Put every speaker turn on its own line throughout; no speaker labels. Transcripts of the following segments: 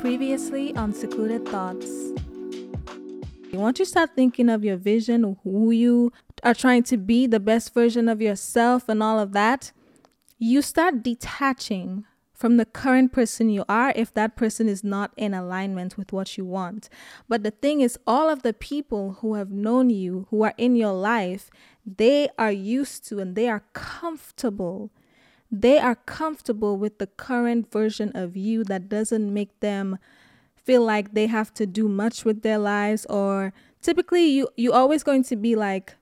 Previously on Secluded Thoughts. Once you start thinking of your vision, who you are trying to be, the best version of yourself, and all of that, you start detaching from the current person you are if that person is not in alignment with what you want. But the thing is, all of the people who have known you, who are in your life, they are used to and they are comfortable. They are comfortable with the current version of you that doesn't make them feel like they have to do much with their lives or typically you you always going to be like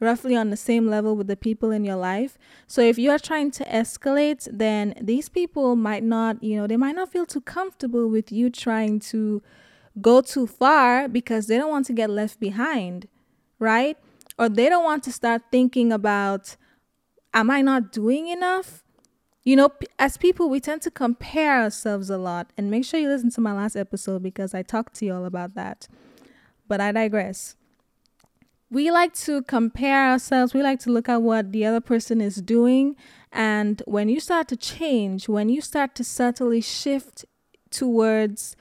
roughly on the same level with the people in your life. So if you are trying to escalate, then these people might not, you know, they might not feel too comfortable with you trying to go too far because they don't want to get left behind, right? Or they don't want to start thinking about, am I not doing enough? You know, as people, we tend to compare ourselves a lot. And make sure you listen to my last episode because I talked to you all about that. But I digress we like to compare ourselves. We like to look at what the other person is doing. And when you start to change, when you start to subtly shift towards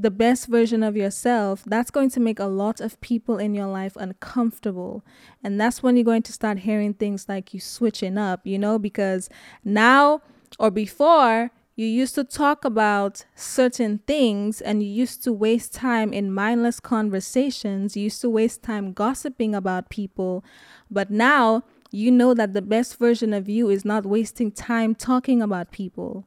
the best version of yourself, that's going to make a lot of people in your life uncomfortable. And that's when you're going to start hearing things like you switching up, you know, because now or before, you used to talk about certain things and you used to waste time in mindless conversations. You used to waste time gossiping about people. But now you know that the best version of you is not wasting time talking about people.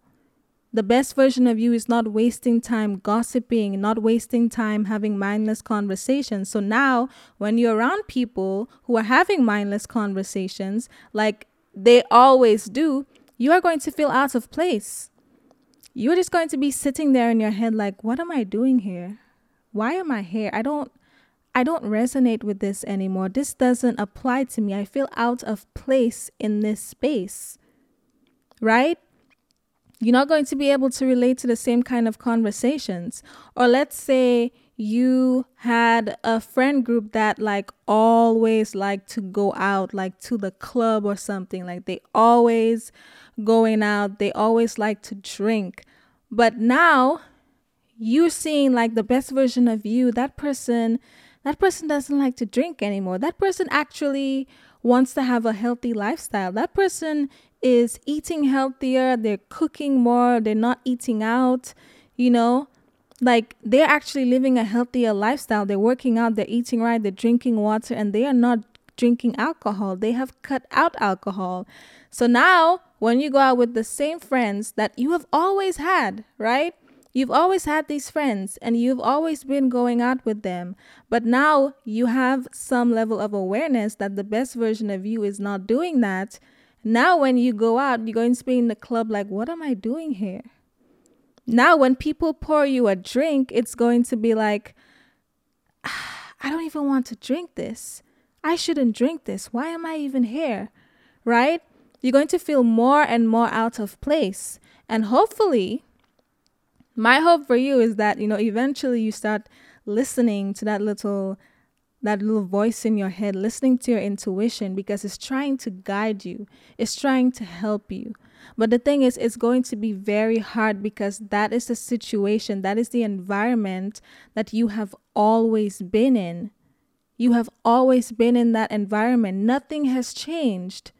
The best version of you is not wasting time gossiping, not wasting time having mindless conversations. So now, when you're around people who are having mindless conversations, like they always do, you are going to feel out of place. You're just going to be sitting there in your head like what am i doing here? Why am i here? I don't i don't resonate with this anymore. This doesn't apply to me. I feel out of place in this space. Right you're not going to be able to relate to the same kind of conversations or let's say you had a friend group that like always like to go out like to the club or something like they always going out. They always like to drink. But now you're seeing like the best version of you. That person, that person doesn't like to drink anymore. That person actually wants to have a healthy lifestyle. That person is eating healthier. They're cooking more. They're not eating out, you know? Like they're actually living a healthier lifestyle. They're working out, they're eating right, they're drinking water, and they are not drinking alcohol. They have cut out alcohol. So now when you go out with the same friends that you have always had, right? You've always had these friends and you've always been going out with them. But now you have some level of awareness that the best version of you is not doing that. Now, when you go out, you're going to be in the club like, what am I doing here? Now, when people pour you a drink, it's going to be like, ah, I don't even want to drink this. I shouldn't drink this. Why am I even here? Right? you're going to feel more and more out of place. And hopefully, my hope for you is that, you know, eventually you start listening to that little that little voice in your head, listening to your intuition because it's trying to guide you. It's trying to help you. But the thing is, it's going to be very hard because that is the situation, that is the environment that you have always been in. You have always been in that environment. Nothing has changed.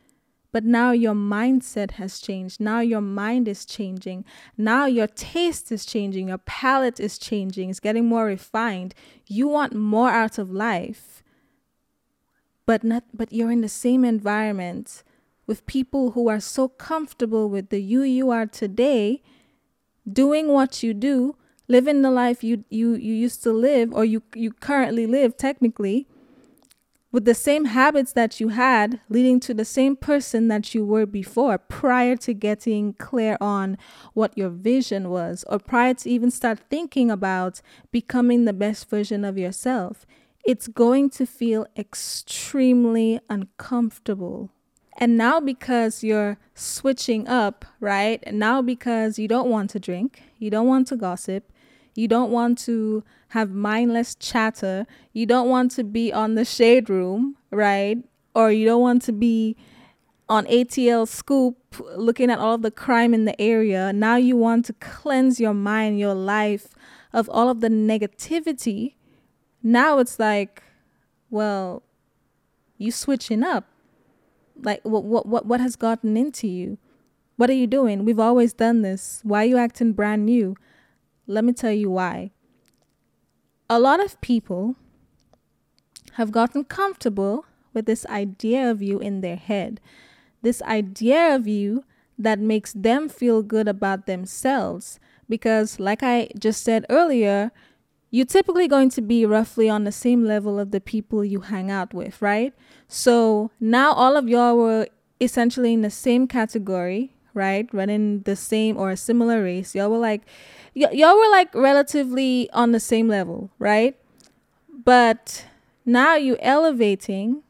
But now your mindset has changed. Now your mind is changing. Now your taste is changing. Your palate is changing. It's getting more refined. You want more out of life. But not but you're in the same environment with people who are so comfortable with the you you are today, doing what you do, living the life you you you used to live or you you currently live technically with the same habits that you had, leading to the same person that you were before, prior to getting clear on what your vision was, or prior to even start thinking about becoming the best version of yourself, it's going to feel extremely uncomfortable. And now, because you're switching up, right? And now, because you don't want to drink, you don't want to gossip, you don't want to have mindless chatter. You don't want to be on the shade room, right? Or you don't want to be on ATL Scoop looking at all of the crime in the area. Now you want to cleanse your mind, your life of all of the negativity. Now it's like, well, you switching up. Like what what what what has gotten into you? What are you doing? We've always done this. Why are you acting brand new? Let me tell you why. A lot of people have gotten comfortable with this idea of you in their head. This idea of you that makes them feel good about themselves. Because, like I just said earlier, you're typically going to be roughly on the same level of the people you hang out with, right? So now all of y'all were essentially in the same category, right? Running the same or a similar race. Y'all were like, y- y'all were like relatively on the same level, right? But now you're elevating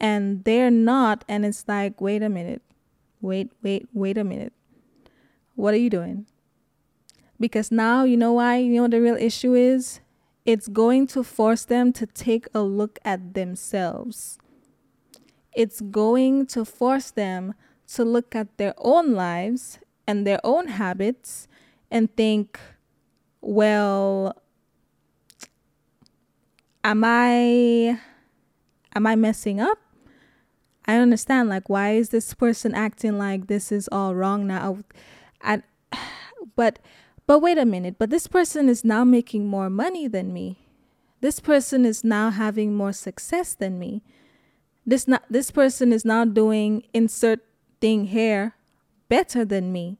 and they're not. And it's like, wait a minute. Wait, wait, wait a minute. What are you doing? Because now you know why? You know what the real issue is? It's going to force them to take a look at themselves. It's going to force them to look at their own lives and their own habits and think, well, am I am I messing up? I understand like why is this person acting like this is all wrong now? I, but but wait a minute, but this person is now making more money than me. This person is now having more success than me. This not this person is now doing insert thing here better than me.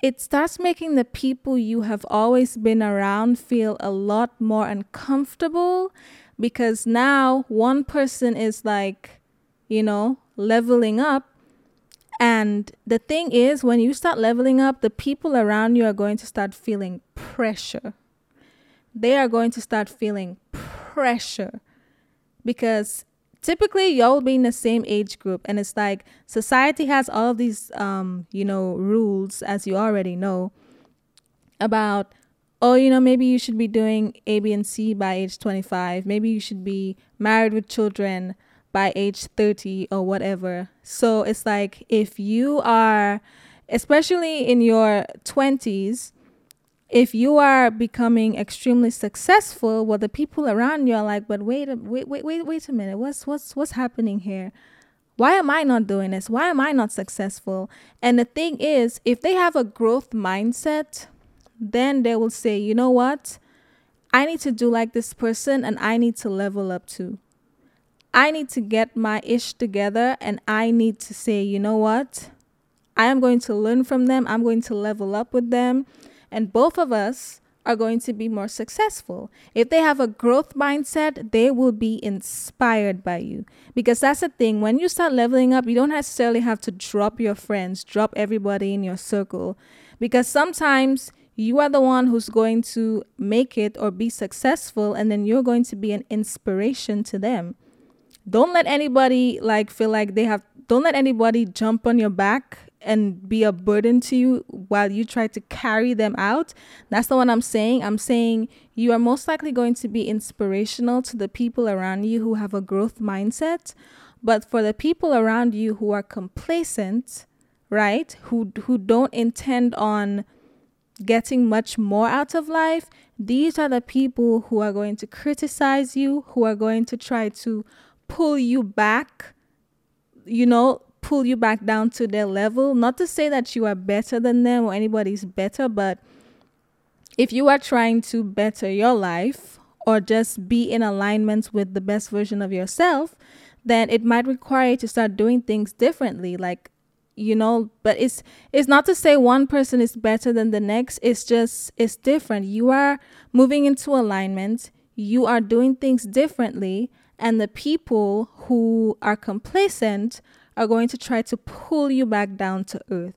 It starts making the people you have always been around feel a lot more uncomfortable because now one person is like, you know, leveling up and the thing is, when you start leveling up, the people around you are going to start feeling pressure. They are going to start feeling pressure because typically y'all be in the same age group and it's like society has all these um you know rules as you already know about oh you know maybe you should be doing a b and c by age 25 maybe you should be married with children by age 30 or whatever. So it's like if you are, especially in your 20s, if you are becoming extremely successful, well, the people around you are like, but wait, wait, wait, wait, wait a minute. What's what's what's happening here? Why am I not doing this? Why am I not successful? And the thing is, if they have a growth mindset, then they will say, you know what? I need to do like this person and I need to level up too. I need to get my ish together and I need to say, you know what? I am going to learn from them. I'm going to level up with them. And both of us are going to be more successful. If they have a growth mindset, they will be inspired by you. Because that's the thing, when you start leveling up, you don't necessarily have to drop your friends, drop everybody in your circle. Because sometimes you are the one who's going to make it or be successful, and then you're going to be an inspiration to them don't let anybody like feel like they have don't let anybody jump on your back and be a burden to you while you try to carry them out. That's not what I'm saying. I'm saying you are most likely going to be inspirational to the people around you who have a growth mindset. But for the people around you who are complacent, right? Who who don't intend on getting much more out of life, these are the people who are going to criticize you, who are going to try to pull you back, you know, pull you back down to their level. Not to say that you are better than them or anybody's better, but if you are trying to better your life or just be in alignment with the best version of yourself, then it might require you to start doing things differently. Like, you know, but it's it's not to say one person is better than the next. It's just it's different. You are moving into alignment. You are doing things differently and the people who are complacent are going to try to pull you back down to earth.